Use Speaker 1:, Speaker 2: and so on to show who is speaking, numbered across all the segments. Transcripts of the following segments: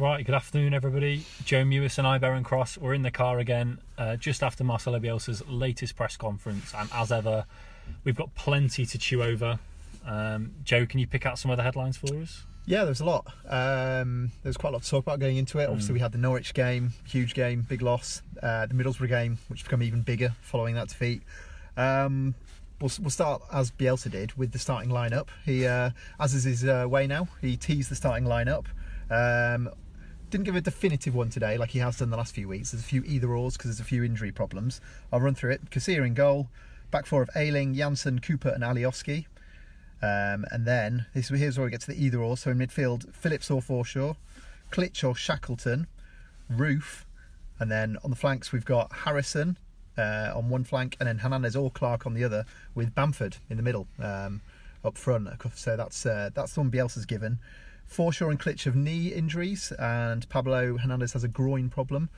Speaker 1: Right, good afternoon, everybody. Joe Mewis and I, Beren Cross, we're in the car again uh, just after Marcelo Bielsa's latest press conference, and as ever, we've got plenty to chew over. Um, Joe, can you pick out some of the headlines for us?
Speaker 2: Yeah, there's a lot. Um, there's quite a lot to talk about going into it. Obviously, we had the Norwich game, huge game, big loss. Uh, the Middlesbrough game, which become even bigger following that defeat. Um, we'll, we'll start as Bielsa did with the starting lineup. He, uh, as is his uh, way now, he teased the starting lineup. Um, didn't give a definitive one today, like he has done the last few weeks. There's a few either ors because there's a few injury problems. I'll run through it. Casilla in goal, back four of Ayling, Jansson, Cooper, and Alioski. Um, and then this here's where we get to the either or. So in midfield, Phillips or Forshaw, Klich or Shackleton, Roofe, and then on the flanks we've got Harrison uh, on one flank, and then Hernandez or Clarke on the other, with Bamford in the middle um, up front. So that's uh, that's the one Bielsa's given. Forshaw and Klich have knee injuries, and Pablo Hernandez has a groin problem.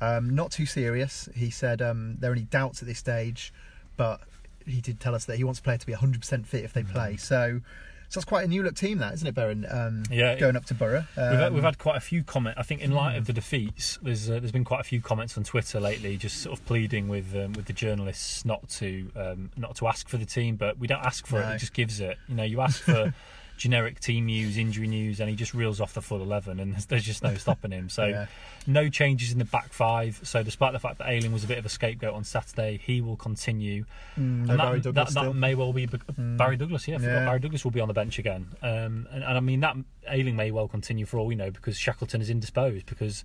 Speaker 2: Um, not too serious. He said um, there are any doubts at this stage, but he did tell us that he wants a player to be 100% fit if they play. So, so that's quite a new look team, that isn't it, Beren? Um,
Speaker 1: Yeah,
Speaker 2: going up to Borough.
Speaker 1: We've had,
Speaker 2: Um,
Speaker 1: we've had quite a few comments. I think in light of the defeats, there's uh, there's been quite a few comments on Twitter lately, just sort of pleading with um, with the journalists not to um, not to ask for the team, but we don't ask for it;
Speaker 2: No.
Speaker 1: he just gives it. You know, you ask for generic team news, injury news, and he just reels off the full eleven, and there's, there's just no stopping him. So,
Speaker 2: Yeah.
Speaker 1: no changes in the back five. So, despite the fact that Ayling was a bit of a scapegoat on Saturday, he will continue.
Speaker 2: Mm, no
Speaker 1: that,
Speaker 2: Douglas
Speaker 1: that, that may well be Barry Douglas. Yeah,
Speaker 2: Yeah.
Speaker 1: Barry Douglas will be on the bench again. Um, and, and I mean that Ayling may well continue for all we know because Shackleton is indisposed because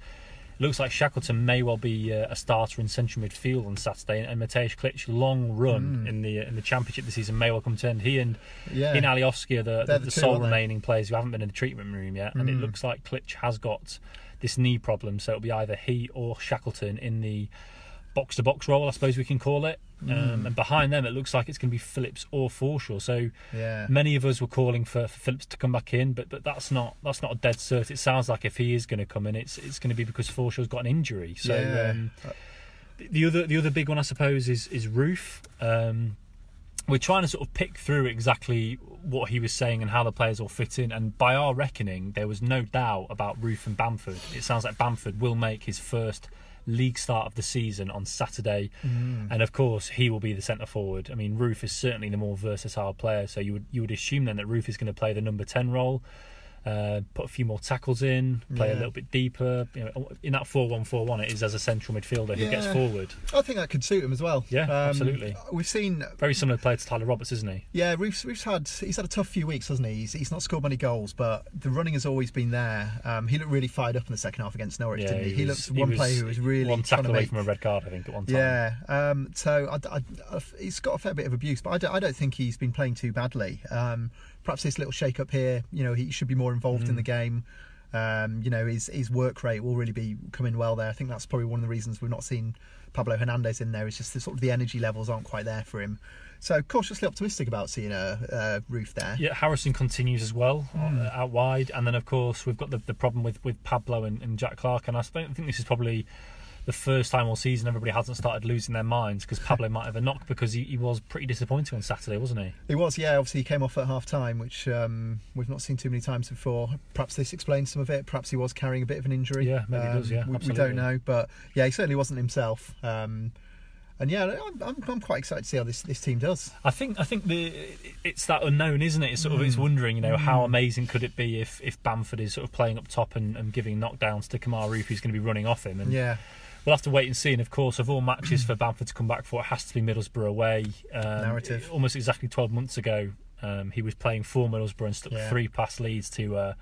Speaker 1: looks like Shackleton may well be uh, a starter in central midfield on Saturday and, and Mateusz Klich long run in the in the championship this season may well come to end. He and.
Speaker 2: Yeah.
Speaker 1: and Alioski are the, the,
Speaker 2: the
Speaker 1: the
Speaker 2: two,
Speaker 1: sole remaining players who haven't been in the treatment room yet, and it
Speaker 2: Mm.
Speaker 1: looks like Klich has got this knee problem, so it'll be either he or Shackleton in the box to box role, I suppose we can call it. Um, and behind them, it looks like it's going to be Phillips or Forshaw. So
Speaker 2: Yeah.
Speaker 1: many of us were calling for, for Phillips to come back in, but but that's not that's not a dead cert. It sounds like if he is going to come in, it's it's going to be because Forshaw's got an injury. So
Speaker 2: Yeah.
Speaker 1: um, the- the other the other big one, I suppose, is is Roofe. Um, we're trying to sort of pick through exactly what he was saying and how the players all fit in. And by our reckoning, there was no doubt about Roofe and Bamford. It sounds like Bamford will make his first league start of the season on Saturday, mm. and of course he will be the centre forward. I mean, Roofe is certainly the more versatile player, so you would you would assume then that Roofe is going to play the number ten role. Uh, put a few more tackles in, play a little bit deeper. You know, in that four-one-four-one, it is as a central midfielder who gets forward.
Speaker 2: I think that could suit him as well.
Speaker 1: Yeah,
Speaker 2: Um,
Speaker 1: absolutely.
Speaker 2: We've seen
Speaker 1: Very similar player to Tyler Roberts, isn't he?
Speaker 2: Yeah, Roofe's, Roofe's had he's had a tough few weeks, hasn't he? He's, he's not scored many goals, but the running has always been there. Um, he looked really fired up in the second half against Norwich, didn't he? He,
Speaker 1: was-
Speaker 2: looked one
Speaker 1: was
Speaker 2: player who was really
Speaker 1: one tackle away
Speaker 2: make.
Speaker 1: from a red card, I think, at one time.
Speaker 2: Yeah, um, so I, I, I, he's got a fair bit of abuse, but I don't, I don't think he's been playing too badly. Um, perhaps this little shake up here, you know, he should be more involved
Speaker 1: Mm.
Speaker 2: in the game. Um, you know, his his work rate will really be coming well there. I think that's probably one of the reasons we've not seen Pablo Hernandez in there. It's just the sort of the energy levels aren't quite there for him. So cautiously optimistic about seeing a, Roofe there.
Speaker 1: Yeah, Harrison continues as well uh, out wide, and then of course we've got the, the problem with, with Pablo and, and Jack Clarke, and I sp- think this is probably the first time all season everybody hasn't started losing their minds because Pablo might have a knock because he, he was pretty disappointing on Saturday, wasn't he?
Speaker 2: He was, yeah. Obviously, he came off at half time, which um, we've not seen too many times before. Perhaps this explains some of it. Perhaps he was carrying a bit of an injury.
Speaker 1: Yeah, maybe it does, yeah,
Speaker 2: we, we don't know, but yeah, he certainly wasn't himself. Um, and yeah, I'm, I'm, I'm quite excited to see how this, this team does.
Speaker 1: I think I think the it's that unknown, isn't it? It's sort of
Speaker 2: Hmm.
Speaker 1: it's wondering, you know, how amazing could it be if, if Bamford is sort of playing up top and, and giving knockdowns to Kemar Roofe, who's going to be running off him, and
Speaker 2: Yeah,
Speaker 1: We'll have to wait and see. And of course, of all matches for Bamford to come back for, it has to be Middlesbrough away. Um,
Speaker 2: Narrative.
Speaker 1: Almost exactly 12 months ago, um, he was playing for Middlesbrough and stuck
Speaker 2: Yeah.
Speaker 1: three past Leeds to uh,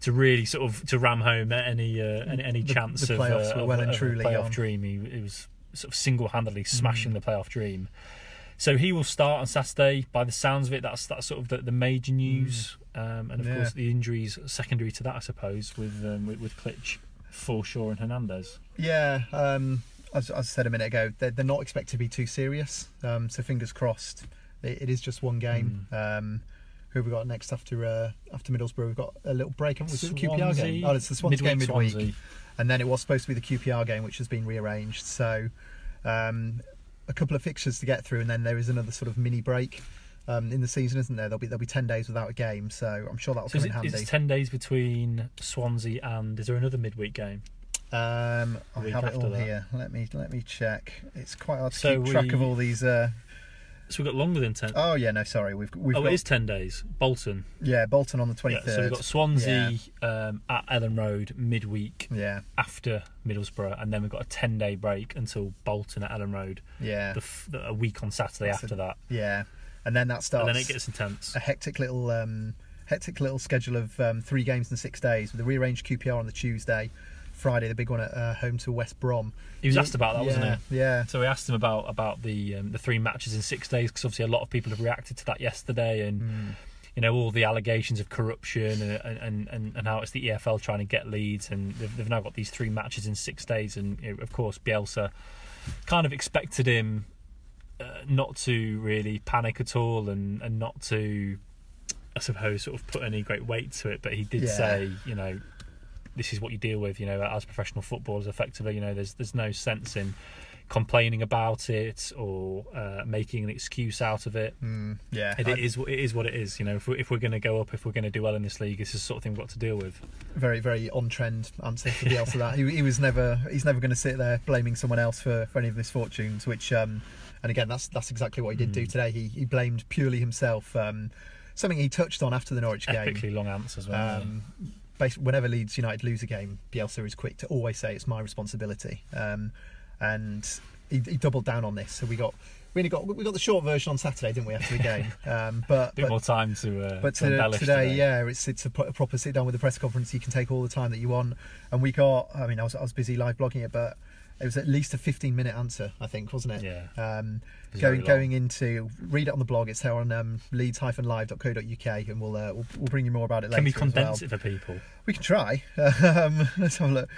Speaker 1: to really sort of to ram home any uh, any, any
Speaker 2: The-
Speaker 1: chance
Speaker 2: the
Speaker 1: of,
Speaker 2: playoffs
Speaker 1: uh, of,
Speaker 2: well and
Speaker 1: of
Speaker 2: truly
Speaker 1: playoff
Speaker 2: on. Mm.
Speaker 1: dream. He, he was sort of single handedly smashing the playoff dream. So he will start on Saturday. By the sounds of it, that's that's sort of the, the major news, um, and of
Speaker 2: Mm. Yeah.
Speaker 1: course the injuries secondary to that, I suppose, with um, with, with Klich, Forshaw, and Hernandez.
Speaker 2: Yeah, um, as, as I said a minute ago, they're, they're not expected to be too serious. Um, so fingers crossed. It, it is just one game. Um, who have we got next after uh, after Middlesbrough? We've got a little break. haven't we? The QPR game? Oh, it's the Swansea game midweek.
Speaker 1: Swansea.
Speaker 2: and then it was supposed to be the QPR game, which has been rearranged. So um, a couple of fixtures to get through, and then there is another sort of mini break um, in the season, isn't there? There'll be there'll be ten days without a game, so I'm sure that'll
Speaker 1: So
Speaker 2: come
Speaker 1: is
Speaker 2: in
Speaker 1: it, is
Speaker 2: handy.
Speaker 1: it ten days between Swansea and is there another midweek game?
Speaker 2: Um, I have it all
Speaker 1: that.
Speaker 2: here. Let me let me check. It's quite hard to
Speaker 1: So
Speaker 2: keep track of all these. Uh...
Speaker 1: So we've got longer than ten.
Speaker 2: Oh yeah, no, sorry. We've we've
Speaker 1: oh,
Speaker 2: got
Speaker 1: it is ten days. Bolton.
Speaker 2: yeah Bolton on the twenty
Speaker 1: Yeah, so we've got Swansea um, at Elland Road midweek
Speaker 2: yeah,
Speaker 1: after Middlesbrough, and then we've got a ten day break until Bolton at Elland Road.
Speaker 2: yeah,
Speaker 1: The f- the, a week on Saturday
Speaker 2: That's
Speaker 1: after
Speaker 2: a-
Speaker 1: that,
Speaker 2: yeah, and then that starts.
Speaker 1: and then it gets intense.
Speaker 2: a hectic little um, hectic little schedule of um, three games in six days with a rearranged QPR on the Tuesday, Friday the big one at uh, home to West Brom.
Speaker 1: He was asked about that, wasn't
Speaker 2: yeah,
Speaker 1: he?
Speaker 2: Yeah,
Speaker 1: So we asked him about about the um, the three matches in six days because obviously a lot of people have reacted to that yesterday, and
Speaker 2: Mm.
Speaker 1: you know all the allegations of corruption and and, and, and how it's the EFL trying to get Leeds, and they've, they've now got these three matches in six days, and you know, of course Bielsa kind of expected him uh, not to really panic at all, and and not to I suppose sort of put any great weight to it, but he did
Speaker 2: Yeah.
Speaker 1: say you know. This is what you deal with, you know, as professional footballers. Effectively, you know, there's there's no sense in complaining about it or uh, making an excuse out of it.
Speaker 2: Mm, yeah.
Speaker 1: It, it is it is what it is. You know, if we're, if we're going to go up, if we're going to do well in this league, this is the sort of thing we've got to deal with.
Speaker 2: very very on trend answer for Bielsa. that he, he was never he's never going to sit there blaming someone else for, for any of his misfortunes. Which um, and again that's that's exactly what he did
Speaker 1: Hmm.
Speaker 2: do today. He he blamed purely himself. Um, something he touched on after the Norwich game.
Speaker 1: Epically long answers. as well.
Speaker 2: Um, basically, whenever Leeds United lose a game, Bielsa is quick to always say it's my responsibility, um, and he, he doubled down on this. So we got we only got we got the short version on Saturday, didn't we, after the game? Um, but
Speaker 1: a bit
Speaker 2: but,
Speaker 1: more time to, uh,
Speaker 2: but
Speaker 1: to
Speaker 2: to-
Speaker 1: embellish
Speaker 2: today, yeah, it's it's a, proper sit down with the press conference. You can take all the time that you want, and we got. I mean, I was I was busy live blogging it, but it was at least a 15 minute answer, I think, wasn't it?
Speaker 1: Yeah.
Speaker 2: Um,
Speaker 1: It was
Speaker 2: going going into read it on the blog. It's there on um, leeds-live.co.uk, and we'll uh, we'll, we'll bring you more about it later.
Speaker 1: Can we
Speaker 2: as well.
Speaker 1: condense it for people?
Speaker 2: We can try. Um, let's have a look.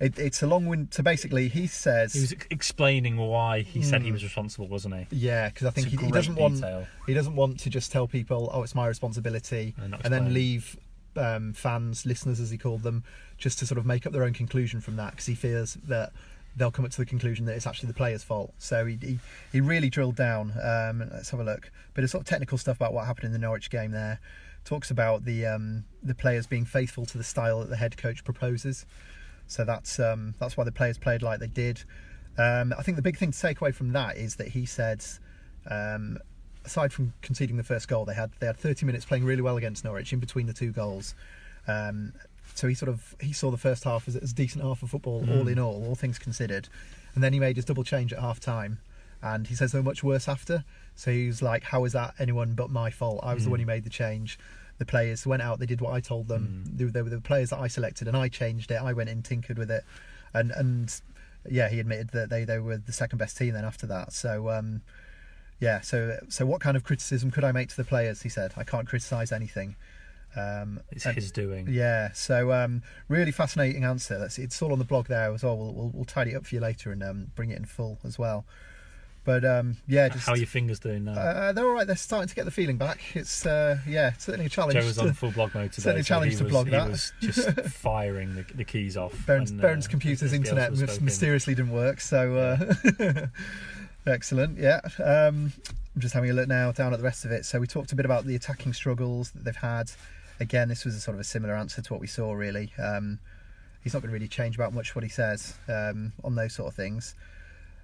Speaker 2: It, it's a long wind. So basically, he says,
Speaker 1: He was explaining why he said he was responsible, wasn't he?
Speaker 2: yeah, because I think he, he doesn't want he doesn't want to just tell people, oh, it's my responsibility,
Speaker 1: And
Speaker 2: and then leave um, fans, listeners, as he called them, just to sort of make up their own conclusion from that, because he fears that they'll come up to the conclusion that it's actually the player's fault. So he he, he really drilled down. Um, let's have a look. Bit of sort of technical stuff about what happened in the Norwich game there. Talks about the um, the players being faithful to the style that the head coach proposes. So that's um, that's why the players played like they did. Um, I think the big thing to take away from that is that he said, um, aside from conceding the first goal, they had they had 30 minutes playing really well against Norwich in between the two goals. Um, so he sort of he saw the first half as, as a decent half of football, all
Speaker 1: Mm.
Speaker 2: in all, all things considered. And then he made his double change at half time, and he says they were much worse after. So he was like, "How is that anyone but my fault? I was the
Speaker 1: Mm.
Speaker 2: one who made the change." The players went out, they did what I told them.
Speaker 1: Mm.
Speaker 2: They, were- they were the players that I selected, and I changed it. I went in, tinkered with it, and and yeah, he admitted that they, they were the second best team then after that. So um, yeah, so so what kind of criticism could I make to the players? He said, I can't criticise anything. Um,
Speaker 1: It's
Speaker 2: and-
Speaker 1: his doing.
Speaker 2: yeah, so um, really fascinating answer. That's it's all on the blog there as well. We'll we'll, we'll tidy it up for you later and um, bring it in full as well. But um, yeah, just
Speaker 1: How are your fingers doing now?
Speaker 2: uh, they're all right. They're starting to get the feeling back. It's uh, yeah, certainly a challenge.
Speaker 1: Joe was on full blog mode today.
Speaker 2: certainly a challenge
Speaker 1: he
Speaker 2: to
Speaker 1: was,
Speaker 2: blog
Speaker 1: he
Speaker 2: that.
Speaker 1: was just firing the, the keys off.
Speaker 2: Beren's,
Speaker 1: when, uh,
Speaker 2: computer's internet mysteriously didn't work. So uh, excellent. Yeah. Um, I'm just having a look now down at the rest of it. So we talked a bit about the attacking struggles that they've had. Again, this was a sort of a similar answer to what we saw. Really, um, he's not going to really change about much what he says um, on those sort of things.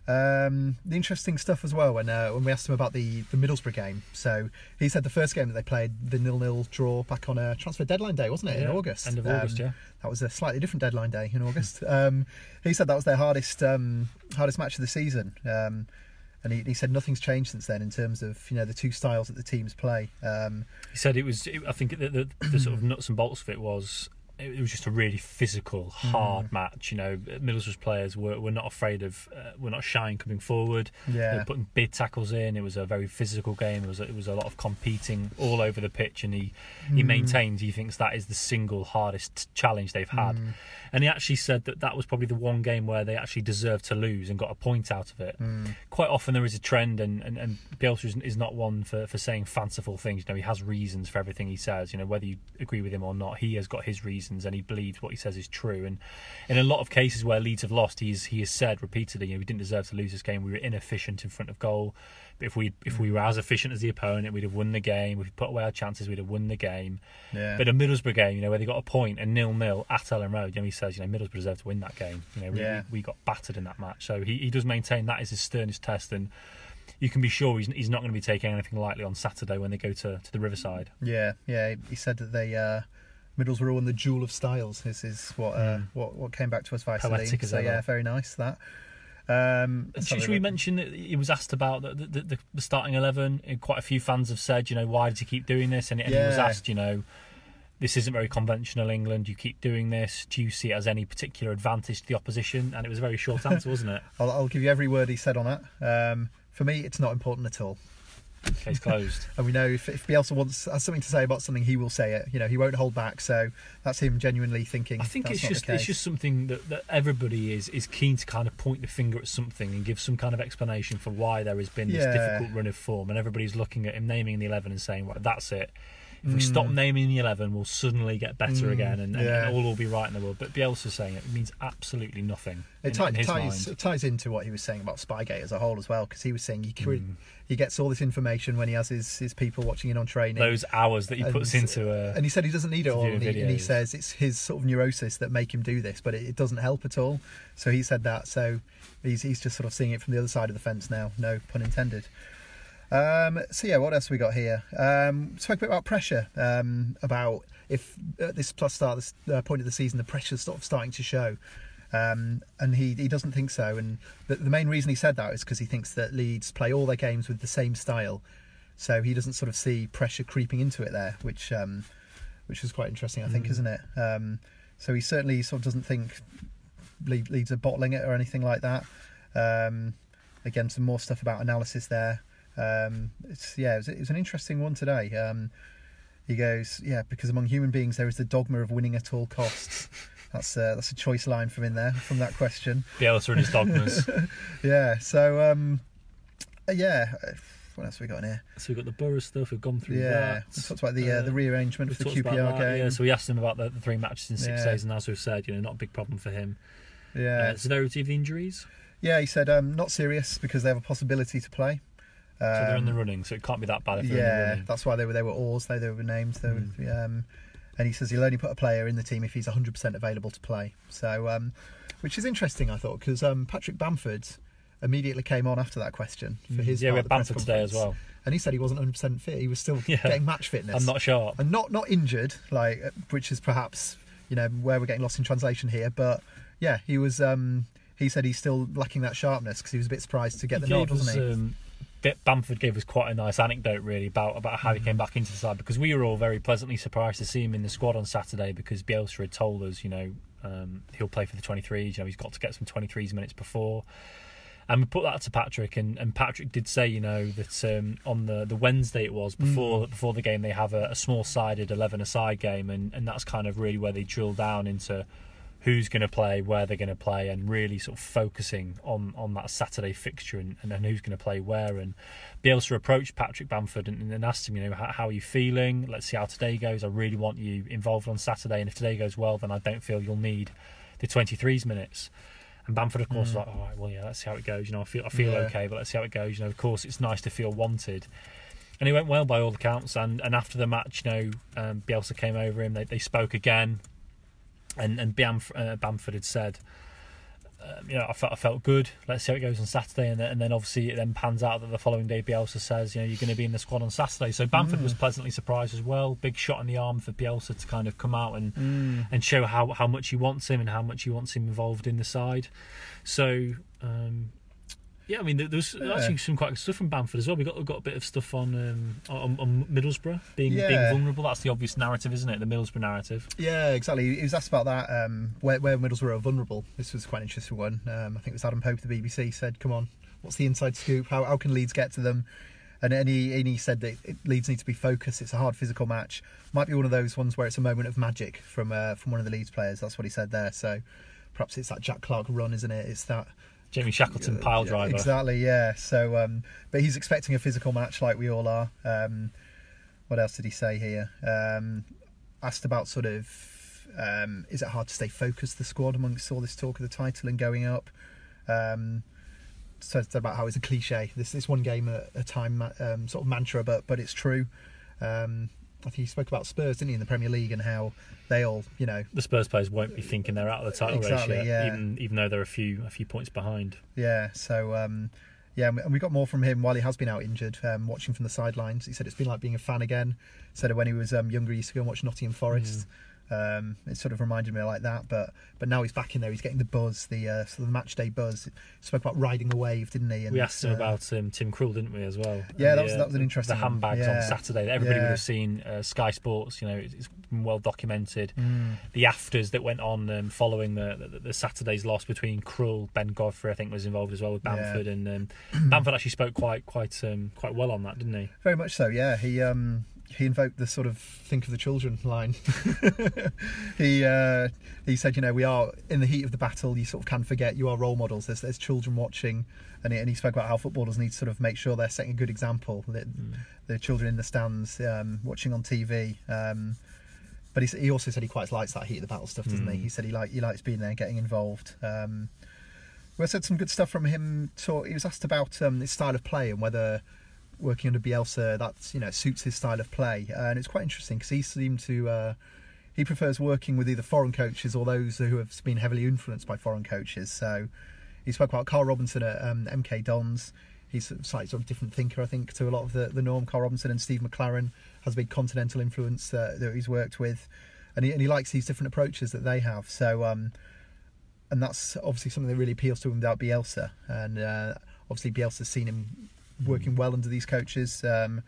Speaker 2: Um, the interesting stuff as well when uh, when we asked him about the, the Middlesbrough game. So he said the first game that they played, the nil nil draw back on a transfer deadline day, wasn't it in August?
Speaker 1: End of August,
Speaker 2: Um,
Speaker 1: yeah.
Speaker 2: that was a slightly different deadline day in August. um, he said that was their hardest um, hardest match of the season, um, and he, he said nothing's changed since then in terms of you know the two styles that the teams play. Um,
Speaker 1: He said it was. I think the, the, the sort of nuts and bolts of it was it was just a really physical,
Speaker 2: Hmm.
Speaker 1: hard match. You know, Middlesbrough's players were, were not afraid of, uh, were not shying coming forward. They
Speaker 2: Yeah.
Speaker 1: were putting big tackles in. It was a very physical game. It was a, it was a lot of competing all over the pitch, and he he
Speaker 2: Hmm.
Speaker 1: maintains he thinks that is the single hardest challenge they've had.
Speaker 2: Hmm.
Speaker 1: And he actually said that that was probably the one game where they actually deserved to lose and got a point out of it.
Speaker 2: Hmm.
Speaker 1: Quite often there is a trend, and and, and Bielsa is, is not one for, for saying fanciful things. You know, he has reasons for everything he says. You know, whether you agree with him or not, he has got his reasons, and he believes what he says is true. And in a lot of cases where Leeds have lost, he's he has said repeatedly, you know, we didn't deserve to lose this game. We were inefficient in front of goal. But if we if we were as efficient as the opponent, we'd have won the game. If we put away our chances, we'd have won the game.
Speaker 2: Yeah.
Speaker 1: But a Middlesbrough game, you know, where they got a point and nil nil at Elland Road, you know, he says, you know, Middlesbrough deserved to win that game. You know, we,
Speaker 2: Yeah.
Speaker 1: we, we got battered in that match. So he, he does maintain that is his sternest test, and you can be sure he's, he's not going to be taking anything lightly on Saturday when they go to, to the Riverside.
Speaker 2: Yeah, yeah. He said that they uh, Middlesbrough won the Jewel of Styles. This is what uh, what what came back to us via
Speaker 1: Poetic Salim.
Speaker 2: So
Speaker 1: ever.
Speaker 2: yeah, very nice that. Um,
Speaker 1: Should, should we
Speaker 2: look.
Speaker 1: mention that he was asked about the, the, the, the starting 11? And Quite a few fans have said, you know, why does he keep doing this? And, and he was asked, you know, this isn't very conventional England. You keep doing this. Do you see it as any particular advantage to the opposition? And it was a very short answer, wasn't it?
Speaker 2: I'll, I'll give you every word he said on that. Um, for me, it's not important at all.
Speaker 1: Case closed.
Speaker 2: And we know if, if Bielsa wants has something to say about something, he will say it. You know, he won't hold back. So that's him genuinely thinking.
Speaker 1: I think it's just it's just something that, that everybody is is keen to kind of point the finger at something and give some kind of explanation for why there has been this
Speaker 2: Yeah.
Speaker 1: difficult run of form, and everybody's looking at him naming the eleven and saying, "Well, that's it." If we stop naming the eleven, we'll suddenly get better
Speaker 2: Mm,
Speaker 1: again, and, and,
Speaker 2: yeah.
Speaker 1: and all will be right in the world. But Bielsa's saying it means absolutely nothing.
Speaker 2: It
Speaker 1: in,
Speaker 2: ties,
Speaker 1: in
Speaker 2: ties, it ties into what he was saying about Spygate as a whole as well, because he was saying he,
Speaker 1: Mm.
Speaker 2: he gets all this information when he has his, his people watching in on training.
Speaker 1: Those hours that he puts
Speaker 2: And-
Speaker 1: into a
Speaker 2: and he said he doesn't need it all, and he, and he says it's his sort of neurosis that make him do this, but it, it doesn't help at all. So he said that. So he's he's just sort of seeing it from the other side of the fence now. No pun intended. Um, so yeah, what else we got here? Um, spoke a bit about pressure. Um, about if at this plus start this uh, point of the season the pressure's sort of starting to show. Um, and he, he doesn't think so. And the, the main reason he said that is because he thinks that Leeds play all their games with the same style. So he doesn't sort of see pressure creeping into it there, which um, which is quite interesting, I think,
Speaker 1: Mm.
Speaker 2: isn't it? Um, so he certainly sort of doesn't think Le- Leeds are bottling it or anything like that. Um, again, some more stuff about analysis there. Um, it's yeah, it was, it was an interesting one today. Um, he goes, yeah, because among human beings there is the dogma of winning at all costs. That's uh, that's a choice line from in there from that question.
Speaker 1: Bielsa and his dogmas.
Speaker 2: Yeah. So um, uh, yeah, uh, what else have we got in here?
Speaker 1: so we've got the Borough stuff. We've gone through
Speaker 2: Yeah,
Speaker 1: that.
Speaker 2: we talked about the uh,
Speaker 1: Uh,
Speaker 2: the rearrangement for the QPR game.
Speaker 1: Yeah, so we asked him about the, the three matches in six
Speaker 2: Yeah.
Speaker 1: days, and as we've said, you know, not a big problem for him.
Speaker 2: yeah.
Speaker 1: Severity of the injuries.
Speaker 2: Yeah, he said um, not serious because they have a possibility to play. Um,
Speaker 1: So they're in the running, so it can't be that bad if they're in the
Speaker 2: yeah, that's why they were they were oars. They they were named. They
Speaker 1: Mm.
Speaker 2: were, um, and he says he'll only put a player in the team if he's 100% available to play. So, um, which is interesting, I thought, because um, Patrick Bamford immediately came on after that question for his.
Speaker 1: yeah, we had Bamford today as well.
Speaker 2: and he said he wasn't 100% fit. He was still
Speaker 1: Yeah.
Speaker 2: getting match fitness.
Speaker 1: I'm not sharp.
Speaker 2: and not not injured, like uh, which is perhaps you know where we're getting lost in translation here. But yeah, he was. Um, he said he's still lacking that sharpness because he was a bit surprised to get the nod, wasn't he?
Speaker 1: Um, Bamford gave us quite a nice anecdote, really, about about how he
Speaker 2: Mm.
Speaker 1: came back into the side because we were all very pleasantly surprised to see him in the squad on Saturday because Bielsa had told us, you know, um, he'll play for the 23s. You know, he's got to get some 23s minutes before. And we put that to Patrick, and, and Patrick did say, you know, that um, on the, the Wednesday it was before before the game they have a, a small sided eleven a side game, and, and that's kind of really where they drill down into who's going to play, where they're going to play, and really sort of focusing on, on that Saturday fixture and, and then who's going to play where. And Bielsa approached Patrick Bamford and, and asked him, you know, how, how are you feeling? Let's see how today goes. I really want you involved on Saturday, and if today goes well, then I don't feel you'll need the 23s minutes. And Bamford, of course, was like, all right, well, yeah, let's see how it goes. You know, I feel I feel
Speaker 2: Yeah.
Speaker 1: okay, but let's see how it goes. You know, of course, it's nice to feel wanted. And it went well by all accounts. And, and after the match, you know, um, Bielsa came over him. They, they spoke again, and and Bamf- uh, Bamford had said, um, you know, I felt I felt good. Let's see how it goes on Saturday, and then, and then obviously it then pans out that the following day Bielsa says, you know, you're going to be in the squad on Saturday. So Bamford was pleasantly surprised as well. Big shot in the arm for Bielsa to kind of come out and
Speaker 2: Mm.
Speaker 1: and show how how much he wants him and how much he wants him involved in the side. So. Um, Yeah, I mean, there was actually some quite good stuff from Bamford as well. We got got a bit of stuff on um, on, on Middlesbrough being being vulnerable. That's the obvious narrative, isn't it? The Middlesbrough narrative.
Speaker 2: Yeah, exactly. He was asked about that. Um, where, where Middlesbrough are vulnerable. This was quite an interesting one. Um, I think it was Adam Pope, of the BBC, said, "Come on, what's the inside scoop? How, how can Leeds get to them?" And, and, he, and he said that Leeds need to be focused. It's a hard physical match. Might be one of those ones where it's a moment of magic from uh, from one of the Leeds players. That's what he said there. So perhaps it's that Jack Clarke run, isn't it? It's that
Speaker 1: Jamie Shackleton pile driver.
Speaker 2: Exactly, yeah. So, um, but he's expecting a physical match like we all are. Um, what else did he say here? Um, asked about sort of, um, is it hard to stay focused, the squad, amongst all this talk of the title and going up? Um, so said about how it's a cliche. This this one game at a time um, sort of mantra, but but it's true. Um, He spoke about Spurs, didn't he, in the Premier League and how they all, you know,
Speaker 1: The Spurs players won't be thinking they're out of the title
Speaker 2: Exactly,
Speaker 1: race yet,
Speaker 2: yeah.
Speaker 1: even even though they're a few a few points behind.
Speaker 2: Yeah, so um, yeah, and we got more from him while he has been out injured. Um, watching from the sidelines, he said it's been like being a fan again. Said when he was um, younger, he used to go and watch Nottingham Forest. Um, it sort of reminded me like that, but but now he's back in there. He's getting the buzz, the uh, sort of the match day buzz. Spoke about riding the wave, didn't he? And,
Speaker 1: We asked him
Speaker 2: uh,
Speaker 1: about um, Tim Krul, didn't we, as well?
Speaker 2: Yeah,
Speaker 1: And
Speaker 2: that
Speaker 1: the,
Speaker 2: was-
Speaker 1: uh,
Speaker 2: that was an interesting
Speaker 1: The handbags
Speaker 2: Yeah.
Speaker 1: on Saturday that everybody would have seen. Uh, Sky Sports, you know, it's, it's been well documented.
Speaker 2: Mm.
Speaker 1: The afters that went on um, following the, the the Saturday's loss between Krul, Ben Godfrey, I think was involved as well with
Speaker 2: Yeah.
Speaker 1: Bamford, and um, Bamford actually spoke quite quite um, quite well on that, didn't he?
Speaker 2: Very much so, yeah. He um he invoked the sort of think of the children line. he uh, he said, you know, we are in the heat of the battle. You sort of can forget you are role models. There's there's children watching, and he, and he spoke about how footballers need to sort of make sure they're setting a good example. The, the children in the stands um, watching on TV. Um, but he, he also said he quite likes that heat of the battle stuff, doesn't he? He said he like he likes being there, getting involved. Um, we said some good stuff from him. Talk, he was asked about um, his style of play and whether working under Bielsa that you know suits his style of play, uh, and it's quite interesting because he seemed to uh, he prefers working with either foreign coaches or those who have been heavily influenced by foreign coaches. So he spoke about Karl Robinson at um, MK Dons. He's a slightly sort of different thinker, I think, to a lot of the, the norm. Karl Robinson and Steve McClaren has a big continental influence uh, that he's worked with, and he, and he likes these different approaches that they have. So, um, and that's obviously something that really appeals to him without Bielsa. And uh, obviously, Bielsa's seen him working well under these coaches. Um,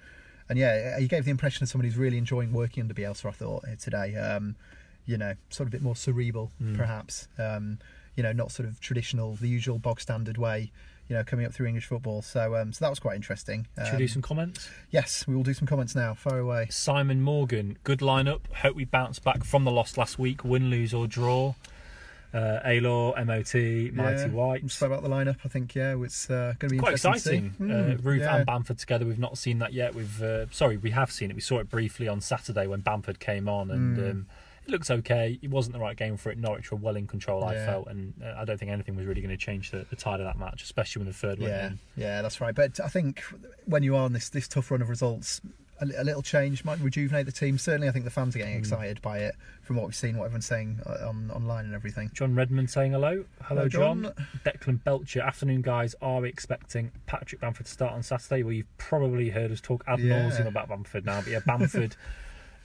Speaker 2: and yeah, he gave the impression of somebody who's really enjoying working under Bielsa. I thought uh, today, um, you know, sort of a bit more cerebral, perhaps. Um, you know, not sort of traditional, the usual bog standard way. You know, coming up through English football. So, um, so that was quite interesting.
Speaker 1: Should we do
Speaker 2: Um,
Speaker 1: some comments?
Speaker 2: Yes, we will do some comments now. Far away.
Speaker 1: Simon Morgan, good lineup. Hope we bounce back from the loss last week, win, lose or draw. Uh, Aylor, MOT, Mighty
Speaker 2: yeah,
Speaker 1: White.
Speaker 2: Spoke about the lineup. I think yeah, it's uh, going to be
Speaker 1: Quite exciting. uh,
Speaker 2: Mm,
Speaker 1: Roofe
Speaker 2: yeah.
Speaker 1: and Bamford together. We've not seen that yet. We've uh, sorry, we have seen it. We saw it briefly on Saturday when Bamford came on, and
Speaker 2: Mm.
Speaker 1: um, it looked okay. It wasn't the right game for it. Norwich were well in control. I
Speaker 2: Yeah.
Speaker 1: felt, and uh, I don't think anything was really going to change the, the tide of that match, especially when the third
Speaker 2: Yeah, yeah, that's right. But I think when you are on this this tough run of results, a, a little change might rejuvenate the team. Certainly, I think the fans are getting excited by it from what we've seen, what everyone's saying uh, on online and everything.
Speaker 1: John Redmond saying hello. Hello,
Speaker 2: Hello,
Speaker 1: John.
Speaker 2: John.
Speaker 1: Declan Belcher. Afternoon, guys. Are we expecting Patrick Bamford to start on Saturday? Well, you've probably heard us talk ad
Speaker 2: Yeah.
Speaker 1: nauseum about Bamford now. But yeah, Bamford.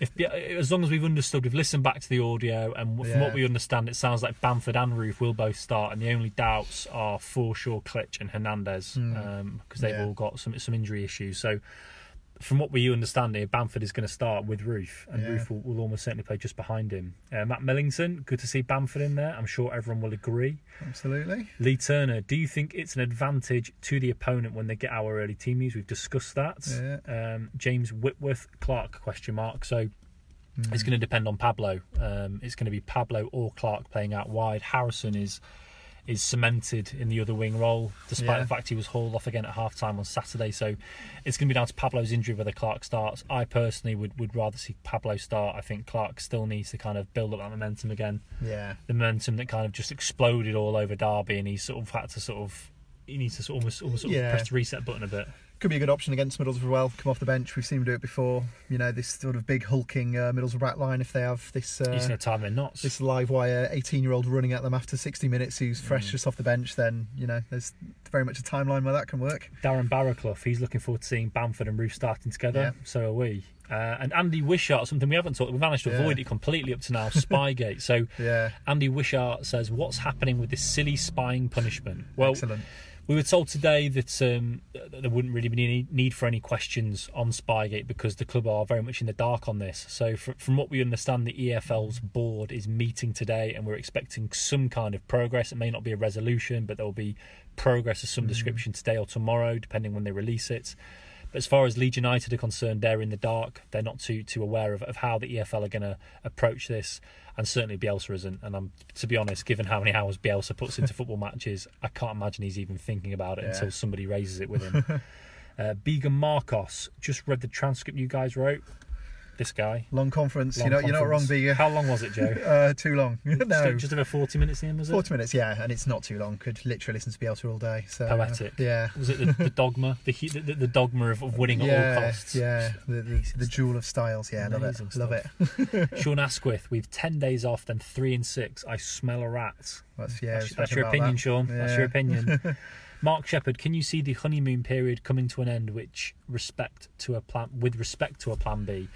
Speaker 1: If, yeah, as long as we've understood, we've listened back to the audio, and from
Speaker 2: Yeah.
Speaker 1: what we understand, it sounds like Bamford and Roofe will both start, and the only doubts are Forshaw, Klich, and Hernandez because they've
Speaker 2: Hmm. Yeah.
Speaker 1: all got some some injury issues. So, from what we understand here, Bamford is going to start with Roofe, and
Speaker 2: Yeah.
Speaker 1: Roofe will, will almost certainly play just behind him. Uh, Matt Millington, good to see Bamford in there. I'm sure everyone will agree.
Speaker 2: Absolutely.
Speaker 1: Lee Turner, do you think it's an advantage to the opponent when they get our early team news? We've discussed that. Um, James Whitworth Clarke question mark. So it's going to depend on Pablo. Um, it's going to be Pablo or Clarke playing out wide. Harrison is is cemented in the other wing role, despite
Speaker 2: Yeah.
Speaker 1: the fact he was hauled off again at half time on Saturday. So it's going to be down to Pablo's injury whether Clarke starts. I personally would, would rather see Pablo start. I think Clarke still needs to kind of build up that momentum again
Speaker 2: Yeah.
Speaker 1: the momentum that kind of just exploded all over Derby, and he sort of had to sort of he needs to sort of almost almost sort of
Speaker 2: Yeah.
Speaker 1: press the reset button a bit.
Speaker 2: Could be a good option against Middlesbrough as well. Come off the bench. We've seen him do it before. You know, this sort of big hulking uh, Middlesbrough back line. If they have this
Speaker 1: He's going
Speaker 2: uh,
Speaker 1: to them in knots.
Speaker 2: this live wire 18 year old running at them after 60 minutes who's fresh
Speaker 1: Mm.
Speaker 2: just off the bench, then you know there's very much a timeline where that can work.
Speaker 1: Darren Barraclough, he's looking forward to seeing Bamford and Roofe starting together.
Speaker 2: Yeah.
Speaker 1: So are we. Uh, and Andy Wishart, something we haven't talked. We've managed to
Speaker 2: Yeah.
Speaker 1: avoid it completely up to now. Spygate. So
Speaker 2: Yeah.
Speaker 1: Andy Wishart says, "What's happening with this silly spying punishment?" Well,
Speaker 2: Excellent.
Speaker 1: We were told today that um, there wouldn't really be any need for any questions on Spygate because the club are very much in the dark on this. So, fr- from what we understand, the EFL's board is meeting today, and we're expecting some kind of progress. It may not be a resolution, but there will be progress of some description today or tomorrow, depending when they release it. But as far as Leeds United are concerned, they're in the dark. They're not too too aware of, of how the EFL are going to approach this, and certainly Bielsa isn't. And I'm to be honest, given how many hours Bielsa puts into football matches, I can't imagine he's even thinking about it
Speaker 2: Yeah.
Speaker 1: until somebody raises it with him. uh, Began Marcos just read the transcript you guys wrote. This guy.
Speaker 2: Long conference.
Speaker 1: Long
Speaker 2: you know, you're not wrong,
Speaker 1: conference.
Speaker 2: Biga.
Speaker 1: How long was it, Joe?
Speaker 2: Uh, too long. no,
Speaker 1: just, over 40 minutes in, was it?
Speaker 2: 40 minutes, yeah, and it's not too long. Could literally listen to Bielsa all day. So uh,
Speaker 1: Poetic.
Speaker 2: yeah.
Speaker 1: Was it the, the dogma? The, the, the dogma of, of winning at
Speaker 2: yeah,
Speaker 1: all costs?
Speaker 2: yeah, the, the, the jewel of styles. Yeah, love it,
Speaker 1: Amazing
Speaker 2: love it.
Speaker 1: Sean Asquith, we've 10 days off, then 3 and 6. I smell a rat.
Speaker 2: That's yeah.
Speaker 1: that's, that's your opinion,
Speaker 2: that.
Speaker 1: Sean. That's your opinion. Mark Shepherd, can you see the honeymoon period coming to an end, which respect to a plan with respect to a plan B?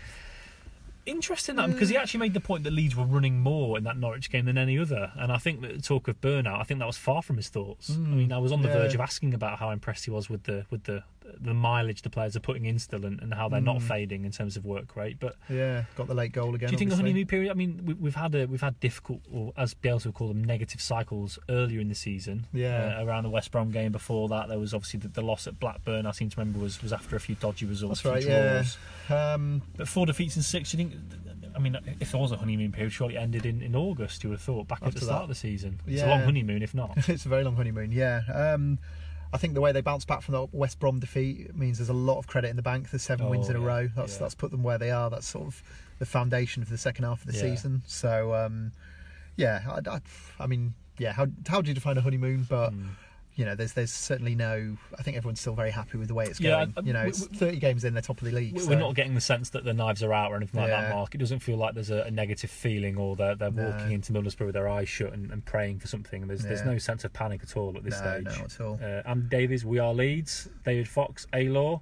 Speaker 1: Interesting that because he mm. actually made the point that Leeds were running more in that Norwich game than any other, and I think that the talk of burnout, I think that was far from his thoughts. I mm. mean, I was on the
Speaker 2: yeah.
Speaker 1: verge of asking about how impressed he was with the with the the mileage the players are putting in still, and, and how they're not fading in terms of work rate, but.
Speaker 2: Yeah, got the late goal again.
Speaker 1: Do you think the
Speaker 2: obviously.
Speaker 1: honeymoon period? I mean, we, we've had a, we've had difficult, or as Bielsa would call them, negative cycles earlier in the season.
Speaker 2: Yeah.
Speaker 1: uh, around the West Brom game before that, there was obviously the, the loss at Blackburn. I seem to remember was was after a few dodgy results,
Speaker 2: That's right. Yeah. Um,
Speaker 1: But four defeats in six. Do you think? I mean, if there was a honeymoon period, surely it ended in, in August. You would have thought back at the start
Speaker 2: that.
Speaker 1: of the season. It's a long honeymoon, if not.
Speaker 2: it's a very long honeymoon. Yeah. Um, I think the way they bounced back from the West Brom defeat means there's a lot of credit in the bank. There's seven
Speaker 1: Oh,
Speaker 2: wins in a row. That's
Speaker 1: yeah.
Speaker 2: that's put them where they are. That's sort of the foundation for the second half of the
Speaker 1: Yeah.
Speaker 2: season. So um, yeah, I, I, I mean, yeah. How how do you define a honeymoon? But
Speaker 1: Hmm.
Speaker 2: You know, there's there's certainly no. I think everyone's still very happy with the way it's
Speaker 1: Yeah,
Speaker 2: going.
Speaker 1: I-
Speaker 2: you know,
Speaker 1: we-
Speaker 2: it's 30 games in, they're top of the league.
Speaker 1: We-
Speaker 2: so-
Speaker 1: We're not getting the sense that the knives are out or anything like that,
Speaker 2: Yeah.
Speaker 1: Mark. It doesn't feel like there's a, a negative feeling or they're, they're
Speaker 2: No.
Speaker 1: walking into Middlesbrough with their eyes shut and, and praying for something. There's there's no sense of panic at all at this
Speaker 2: No,
Speaker 1: stage.
Speaker 2: no, at all.
Speaker 1: Uh, Andy Davies, we are Leeds. David Fox, A-Law.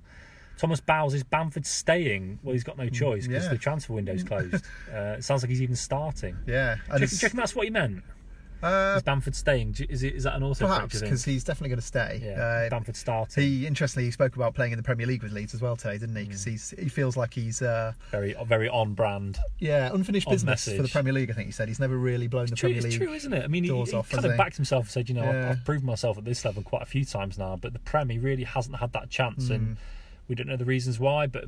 Speaker 1: Thomas Bowles, is Bamford staying? Well, he's got no choice because
Speaker 2: Mm, yeah.
Speaker 1: the transfer window's closed. uh, it sounds like he's even starting.
Speaker 2: Yeah,
Speaker 1: Do
Speaker 2: and
Speaker 1: you, do you that's what he meant?
Speaker 2: Uh,
Speaker 1: Is Bamford staying? Do Is, it, is that an auto
Speaker 2: perhaps
Speaker 1: because
Speaker 2: because he's definitely going to stay.
Speaker 1: yeah,
Speaker 2: Uh,
Speaker 1: Bamford starting.
Speaker 2: He interestingly he spoke about playing in the Premier League with Leeds as well today, didn't he? Because he's he feels like he's uh,
Speaker 1: very very on brand.
Speaker 2: yeah unfinished
Speaker 1: On
Speaker 2: business for the
Speaker 1: message.
Speaker 2: Premier League. I think he said he's never really blown the
Speaker 1: True,
Speaker 2: Premier
Speaker 1: it's
Speaker 2: League.
Speaker 1: true, isn't it? I mean, he,
Speaker 2: doors
Speaker 1: he
Speaker 2: off,
Speaker 1: kind
Speaker 2: hasn't
Speaker 1: of
Speaker 2: he?
Speaker 1: backed himself and said, you know, I've,
Speaker 2: Yeah.
Speaker 1: I've proved myself at this level quite a few times now, but the Prem, he really hasn't had that chance, and we don't know the reasons why. But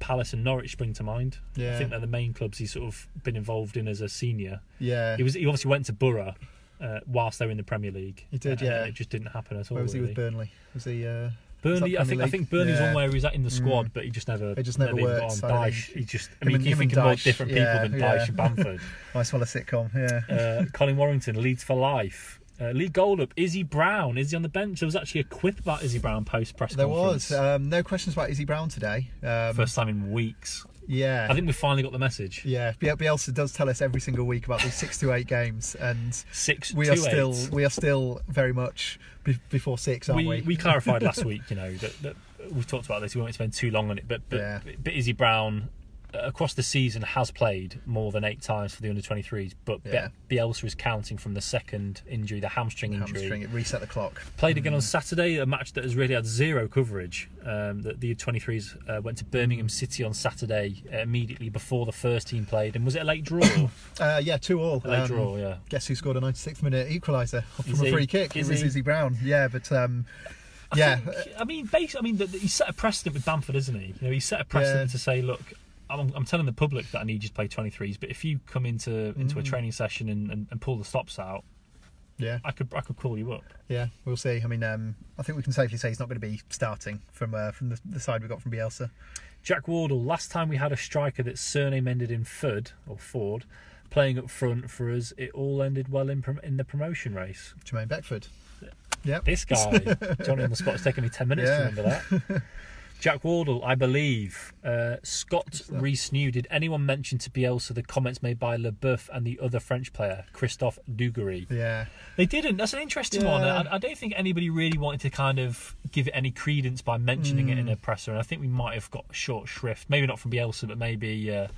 Speaker 1: Palace and Norwich spring to mind.
Speaker 2: Yeah.
Speaker 1: I think they're the main clubs he's sort of been involved in as a senior.
Speaker 2: Yeah,
Speaker 1: He was he obviously went to Borough uh, whilst they were in the Premier League.
Speaker 2: He did, yeah.
Speaker 1: it just didn't happen at all.
Speaker 2: where was he
Speaker 1: really.
Speaker 2: with Burnley? Was he? Uh,
Speaker 1: Burnley, I think I think Burnley's
Speaker 2: Yeah.
Speaker 1: one where he was at in the squad, but he just never
Speaker 2: It just never
Speaker 1: got
Speaker 2: worked,
Speaker 1: on.
Speaker 2: I
Speaker 1: Dyche, he just I mean,
Speaker 2: and-
Speaker 1: you think of more different
Speaker 2: yeah,
Speaker 1: people than
Speaker 2: yeah.
Speaker 1: Dyche and Bamford.
Speaker 2: nice well a sitcom. Yeah.
Speaker 1: uh, Colin Warrington, Leeds for life. Uh, Lee Goldup, Izzy Brown, is he on the bench? There was actually a quip about Izzy Brown post press
Speaker 2: there
Speaker 1: conference.
Speaker 2: was um, no questions about Izzy Brown today. Um,
Speaker 1: First time in weeks.
Speaker 2: yeah,
Speaker 1: I think we finally got the message.
Speaker 2: yeah. Biel- Bielsa does tell us every single week about these six to eight games, and
Speaker 1: Six.
Speaker 2: we are still we are still very much be- before six, aren't
Speaker 1: we,
Speaker 2: we?
Speaker 1: we clarified last week, you know, that, that we've talked about this. We won't spend too long on it, but but,
Speaker 2: Yeah.
Speaker 1: but Izzy Brown across the season has played more than eight times for the under 23s. But
Speaker 2: Yeah.
Speaker 1: Bielsa is counting from the second injury, the hamstring injury.
Speaker 2: Hamstring, it reset the clock.
Speaker 1: Played again on Saturday, a match that has really had zero coverage. Um, the, the 23s uh, went to Birmingham City on Saturday uh, immediately before the first team played, and was it a late draw?
Speaker 2: Uh, yeah, two all.
Speaker 1: a late
Speaker 2: Um,
Speaker 1: draw, yeah.
Speaker 2: Guess who scored a 96th minute equaliser from
Speaker 1: Is
Speaker 2: a
Speaker 1: he?
Speaker 2: free kick?
Speaker 1: Is
Speaker 2: it was
Speaker 1: he?
Speaker 2: Izzy Brown. Yeah, but um,
Speaker 1: I
Speaker 2: yeah,
Speaker 1: think- I mean, basically, I mean, the, the, he set a precedent with Bamford, isn't he? You know, he set a precedent
Speaker 2: Yeah.
Speaker 1: to say, look, I'm, I'm telling the public that I need you to play 23s, but if you come into into a
Speaker 2: Mm.
Speaker 1: training session and, and, and pull the stops out,
Speaker 2: yeah,
Speaker 1: I could I could call you up.
Speaker 2: yeah. We'll see. I mean, um, I think we can safely say he's not going to be starting from uh, from the, the side we got from Bielsa.
Speaker 1: Jack Wardle, last time we had a striker that surname ended in Ford or Ford, playing up front for us, it all ended well in prom- in the promotion race.
Speaker 2: Jermaine Beckford. Yep.
Speaker 1: This guy, Johnny on the spot, it's taken me 10 minutes
Speaker 2: Yeah.
Speaker 1: to remember that. Jack Wardle, I believe. Uh, Scott Rees New, did anyone mention to Bielsa the comments made by Leboeuf and the other French player, Christophe Dugarry?
Speaker 2: Yeah,
Speaker 1: They didn't. That's an interesting one. I, I don't think anybody really wanted to kind of give it any credence by mentioning
Speaker 2: Hmm.
Speaker 1: it in a presser, and I think we might have got short shrift. Maybe not from Bielsa, but maybe uh,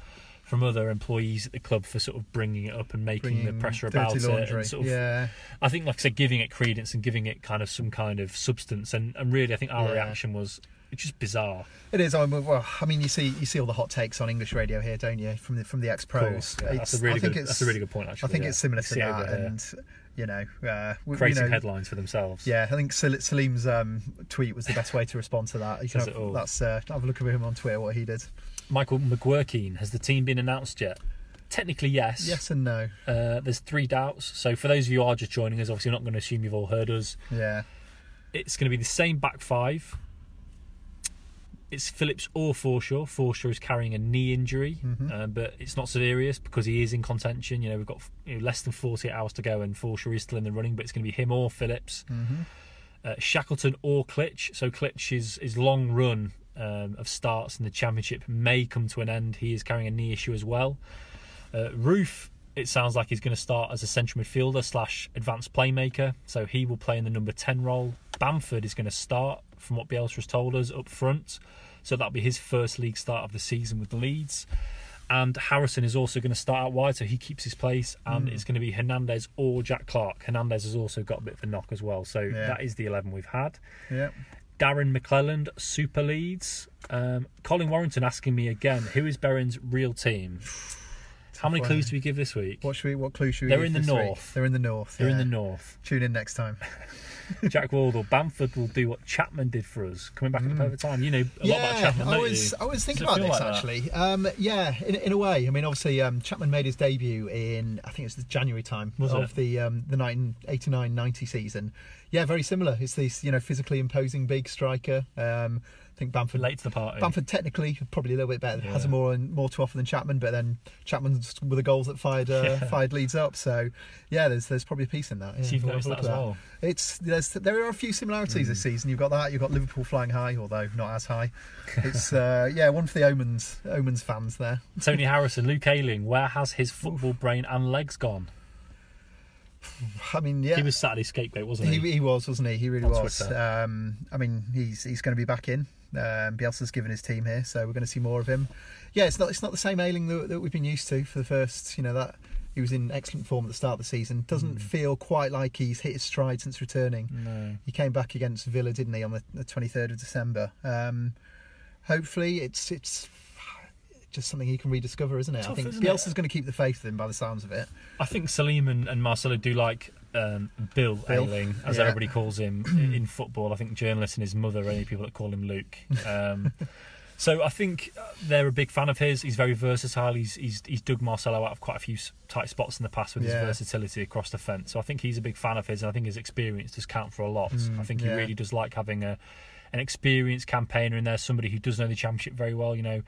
Speaker 1: from other employees at the club for sort of bringing it up and making the
Speaker 2: Bringing
Speaker 1: pressure
Speaker 2: dirty
Speaker 1: about it. And sort of,
Speaker 2: yeah,
Speaker 1: I think, like I said, giving it credence and giving it kind of some kind of substance. And, and really, I think our
Speaker 2: Yeah.
Speaker 1: reaction was it's just bizarre.
Speaker 2: it is. I mean, well, I mean, you see, you see all the hot takes on English radio here, don't you? From the from the ex pros.
Speaker 1: yeah, that's a really good. That's a really good point. Actually,
Speaker 2: I think
Speaker 1: yeah.
Speaker 2: it's similar to that,
Speaker 1: here.
Speaker 2: and you know, uh, we,
Speaker 1: creating
Speaker 2: you know,
Speaker 1: headlines for themselves.
Speaker 2: Yeah, I think Sal- Salim's um, tweet was the best way to respond to that. You can have, that's uh, have a look at him on Twitter what he did.
Speaker 1: Michael McGuirkeen, has the team been announced yet? Technically, yes.
Speaker 2: Yes and no.
Speaker 1: Uh, there's three doubts. So for those of you who are just joining us, obviously, we're not going to assume you've all heard us.
Speaker 2: Yeah,
Speaker 1: It's going to be the same back five. It's Phillips or Forshaw. Forshaw is carrying a knee injury,
Speaker 2: Mm-hmm.
Speaker 1: uh, but it's not serious because he is in contention. You know, we've got you know, less than 48 hours to go, and Forshaw is still in the running, but it's going to be him or Phillips.
Speaker 2: Mm-hmm.
Speaker 1: Uh, Shackleton or Klich. So Klich's his long run um, of starts in the championship may come to an end. He is carrying a knee issue as well. Uh, Roofe, it sounds like he's going to start as a central midfielder slash advanced playmaker, so he will play in the number 10 role. Bamford is going to start, from what Bielsa has told us, up front, so that'll be his first league start of the season with Leeds. And Harrison is also going to start out wide, so he keeps his place, and
Speaker 2: Hmm.
Speaker 1: it's going to be Hernandez or Jack Clarke. Hernandez has also got a bit of a knock as well, so
Speaker 2: Yeah.
Speaker 1: that is the 11 we've had.
Speaker 2: yeah.
Speaker 1: Darren McClelland, Super Leeds. Um, Colin Warrington asking me again, who is Beren's real team? How many clues do we give this week?
Speaker 2: What should we? What clue should we?
Speaker 1: They're in the
Speaker 2: this week?
Speaker 1: north.
Speaker 2: They're in the north.
Speaker 1: They're in the north.
Speaker 2: Tune in next time.
Speaker 1: Jack Wardle, Bamford will do what Chapman did for us, coming back up over time. You know a lot about Chapman,
Speaker 2: I was
Speaker 1: you?
Speaker 2: I was thinking
Speaker 1: Does
Speaker 2: about this
Speaker 1: like
Speaker 2: actually. Um, yeah, in, in a way. I mean, obviously, um, Chapman made his debut in I think it's the January time
Speaker 1: Was
Speaker 2: of
Speaker 1: it?
Speaker 2: the um, the 1989-90 season. Yeah, very similar. It's this you know physically imposing big striker. Um, think Bamford
Speaker 1: Late to the party.
Speaker 2: Bamford technically probably a little bit better, has more and more to offer than Chapman, but then Chapman's were the goals that fired uh,
Speaker 1: Yeah.
Speaker 2: fired Leeds up. So yeah, there's there's probably a piece in that. Yeah,
Speaker 1: So you've noticed that as well.
Speaker 2: It's there's there are a few similarities this season. You've got that. You've got Liverpool flying high, although not as high. It's uh, yeah, one for the Omens Omens fans there.
Speaker 1: Tony Harrison, Luke Ayling, where has his football brain and legs gone?
Speaker 2: I mean, yeah,
Speaker 1: He was Saturday scapegoat, wasn't he?
Speaker 2: he, he was, wasn't he? He really
Speaker 1: On
Speaker 2: was. Um, I mean, he's he's going to be back in. Um, Bielsa's given his team here, so we're going to see more of him. Yeah, it's not it's not the same Ayling that, that we've been used to for the first. You know that he was in excellent form at the start of the season. Doesn't
Speaker 1: Mm.
Speaker 2: feel quite like he's hit his stride since returning.
Speaker 1: no.
Speaker 2: He came back against Villa, didn't he, on the, the 23rd of December? Um, hopefully, it's it's just something he can rediscover, isn't it? I
Speaker 1: Tough,
Speaker 2: think
Speaker 1: isn't it?
Speaker 2: Bielsa's going to keep the faith in him by the sounds of it.
Speaker 1: I think Salim and, and Marcelo do like um, Bill,
Speaker 2: Bill,
Speaker 1: Ayling, as
Speaker 2: yeah.
Speaker 1: everybody calls him in football. I think journalists and his mother are only people that call him Luke. Um, so I think uh, they're a big fan of his. He's very versatile. He's he's, he's dug Marcelo out of quite a few tight spots in the past with
Speaker 2: Yeah.
Speaker 1: his versatility across the fence. So I think he's a big fan of his, and I think his experience does count for a lot. I think he
Speaker 2: Mm, yeah.
Speaker 1: really does like having a an experienced campaigner in there, somebody who does know the championship very well. You know,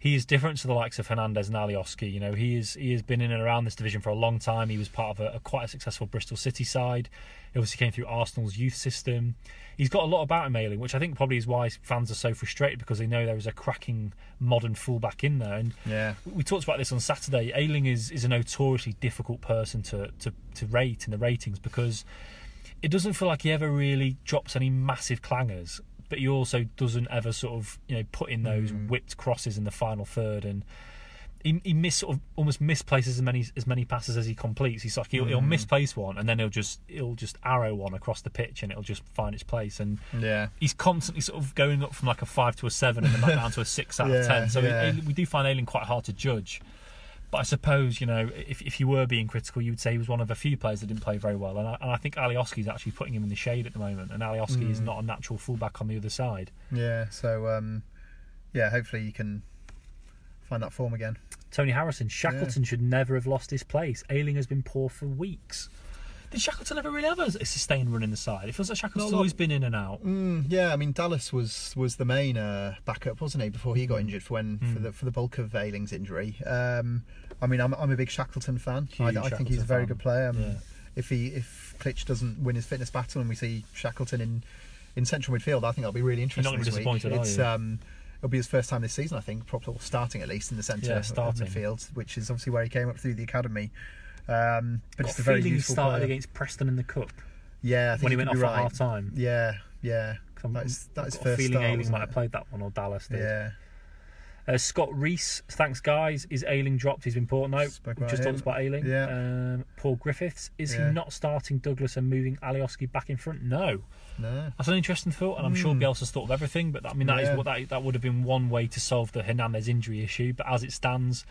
Speaker 1: he is different to the likes of Hernandez and Alioski. You know, he is he has been in and around this division for a long time. He was part of a, a quite a successful Bristol City side. He obviously came through Arsenal's youth system. He's got a lot about him, Ayling, which I think probably is why fans are so frustrated because they know there is a cracking modern fullback in there. And
Speaker 2: Yeah.
Speaker 1: we talked about this on Saturday. Ayling is, is a notoriously difficult person to, to, to rate in the ratings because it doesn't feel like he ever really drops any massive clangers, but he also doesn't ever sort of you know put in those mm. whipped crosses in the final third and. He, he miss sort of almost misplaces as many as many passes as he completes. He's like he'll, he'll mm. misplace one and then he'll just he'll just arrow one across the pitch and it'll just find its place. And
Speaker 2: Yeah.
Speaker 1: he's constantly sort of going up from like a five to a seven and then back down to a six out
Speaker 2: Yeah,
Speaker 1: of ten. So
Speaker 2: yeah.
Speaker 1: we do find Ayling quite hard to judge. But I suppose you know if if you were being critical, you would say he was one of a few players that didn't play very well, and I, and I think Alioski is actually putting him in the shade at the moment. And Alioski
Speaker 2: Mm.
Speaker 1: is not a natural fullback on the other side.
Speaker 2: Yeah. So um, yeah, hopefully you can find that form again.
Speaker 1: Tony Harrison, Shackleton should never have lost his place. Ayling has been poor for weeks. Did Shackleton ever really have a, sustained run in the side? It feels like Shackleton's
Speaker 2: Not
Speaker 1: always been in and out.
Speaker 2: Mm, yeah, I mean Dallas was was the main uh, backup, wasn't he, before he
Speaker 1: Mm.
Speaker 2: got injured for when for the for the bulk of Ayling's injury. Um, I mean, I'm I'm a big Shackleton fan. I, I think he's a very
Speaker 1: fan.
Speaker 2: good player. Um,
Speaker 1: Yeah.
Speaker 2: If he if Klich doesn't win his fitness battle and we see Shackleton in in central midfield, I think that'll be really interesting.
Speaker 1: gonna be
Speaker 2: this week. It's um, it'll be his first time this season, I think, probably starting at least in the centre
Speaker 1: Yeah,
Speaker 2: of
Speaker 1: starting.
Speaker 2: midfield, which is obviously where he came up through the academy. Um, but
Speaker 1: Got
Speaker 2: it's
Speaker 1: a
Speaker 2: very
Speaker 1: feeling he started
Speaker 2: player.
Speaker 1: against Preston in the cup
Speaker 2: Yeah,
Speaker 1: when he went off
Speaker 2: be
Speaker 1: at half time.
Speaker 2: Yeah, yeah. That is that is
Speaker 1: I've a
Speaker 2: first
Speaker 1: feeling
Speaker 2: start, Ayling
Speaker 1: might
Speaker 2: it?
Speaker 1: have played that one or Dallas did.
Speaker 2: Yeah.
Speaker 1: Uh, Scott Reese, thanks guys. Is Ayling dropped? He's been brought out.
Speaker 2: Spoke
Speaker 1: just
Speaker 2: him.
Speaker 1: talked about Ayling.
Speaker 2: Yeah.
Speaker 1: Um, Paul Griffiths, is
Speaker 2: Yeah.
Speaker 1: he not starting Douglas and moving Alioski back in front? No.
Speaker 2: No.
Speaker 1: That's an interesting thought, and I'm sure Bielsa's thought of everything. But I mean, that is
Speaker 2: Hmm. Yeah.
Speaker 1: what that that would have been one way to solve the Hernandez injury issue. But as it stands,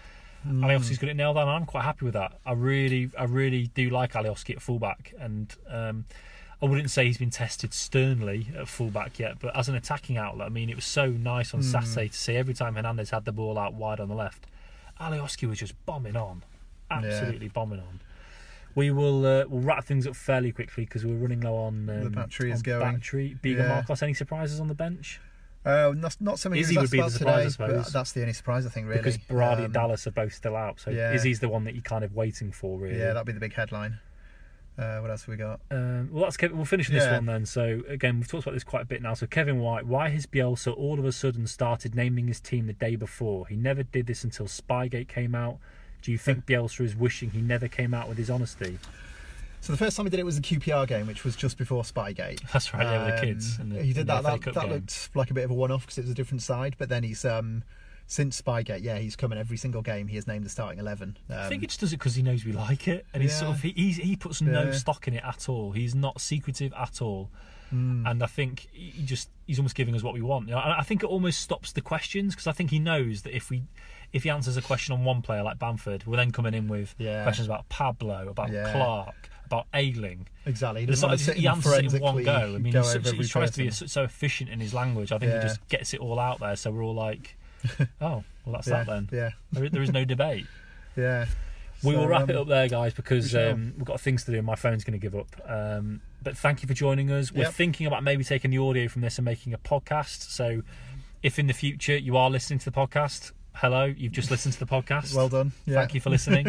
Speaker 2: Hmm.
Speaker 1: Alioski's got it nailed down. and I'm quite happy with that. I really, I really do like Alioski at fullback, and um, I wouldn't say he's been tested sternly at fullback yet. But as an attacking outlet, I mean, it was so nice on Saturday to see every time Hernandez had the ball out wide on the left, Alioski was just bombing on, absolutely bombing on. We will uh, we'll wrap things up fairly quickly because we're running low on um,
Speaker 2: The battery is
Speaker 1: on
Speaker 2: going.
Speaker 1: Battery.
Speaker 2: Yeah.
Speaker 1: Marcos, any surprises on the bench?
Speaker 2: Uh, not, not something
Speaker 1: Izzy would be the surprise, I
Speaker 2: today,
Speaker 1: suppose.
Speaker 2: but that's the only surprise I think really.
Speaker 1: Because Berardi
Speaker 2: Um,
Speaker 1: and Dallas are both still out, so
Speaker 2: yeah.
Speaker 1: Izzy's the one that you're kind of waiting for, really.
Speaker 2: Yeah, that'd be the big headline. Uh, what else have we got?
Speaker 1: Um, well, that's Kevin. We'll finish this
Speaker 2: Yeah.
Speaker 1: one then. So again, we've talked about this quite a bit now. So Kevin White, why has Bielsa all of a sudden started naming his team the day before? He never did this until Spygate came out. Do you think Bielsa is wishing he never came out with his honesty?
Speaker 2: So the first time he did it was the QPR game, which was just before Spygate.
Speaker 1: That's right, yeah, with the
Speaker 2: Um,
Speaker 1: kids. the-
Speaker 2: he did that. That, that
Speaker 1: game.
Speaker 2: looked like a bit of a one-off because it was a different side. But then he's um, since Spygate, yeah, he's come in every single game. He has named the starting eleven. Um,
Speaker 1: I think he just does it because he knows we like it, and he's sort of he he's, he puts no
Speaker 2: Yeah.
Speaker 1: stock in it at all. He's not secretive at all,
Speaker 2: Hmm.
Speaker 1: and I think he just he's almost giving us what we want. You know, I think it almost stops the questions because I think he knows that if we if he answers a question on one player like Bamford, we're then coming in with
Speaker 2: Yeah.
Speaker 1: questions about Pablo, about
Speaker 2: Yeah.
Speaker 1: Clarke, about Ayling.
Speaker 2: exactly. He
Speaker 1: like
Speaker 2: want to sit
Speaker 1: he answers it in one go. I mean,
Speaker 2: go
Speaker 1: he tries to be so efficient in his language. I think
Speaker 2: Yeah.
Speaker 1: he just gets it all out there, so we're all like, oh, well, that's
Speaker 2: yeah,
Speaker 1: that then.
Speaker 2: Yeah,
Speaker 1: There, there is no debate.
Speaker 2: yeah.
Speaker 1: We will
Speaker 2: So,
Speaker 1: wrap it
Speaker 2: um,
Speaker 1: up there, guys, because
Speaker 2: shall.
Speaker 1: um, we've got things to do my phone's going to give up. Um, but thank you for joining us. We're
Speaker 2: Yep.
Speaker 1: thinking about maybe taking the audio from this and making a podcast. So if in the future you are listening to the podcast, hello, you've just listened to the podcast.
Speaker 2: Well done. Yeah.
Speaker 1: Thank you for listening.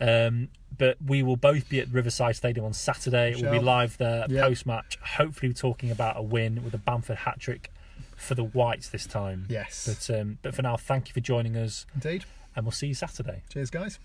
Speaker 1: um, but we will both be at Riverside Stadium on Saturday. We'll be live there
Speaker 2: Yep.
Speaker 1: post match, hopefully talking about a win with a Bamford hat trick for the Whites this time.
Speaker 2: Yes.
Speaker 1: But um, but for now, thank you for joining us,
Speaker 2: Indeed.
Speaker 1: and we'll see you Saturday.
Speaker 2: Cheers, guys.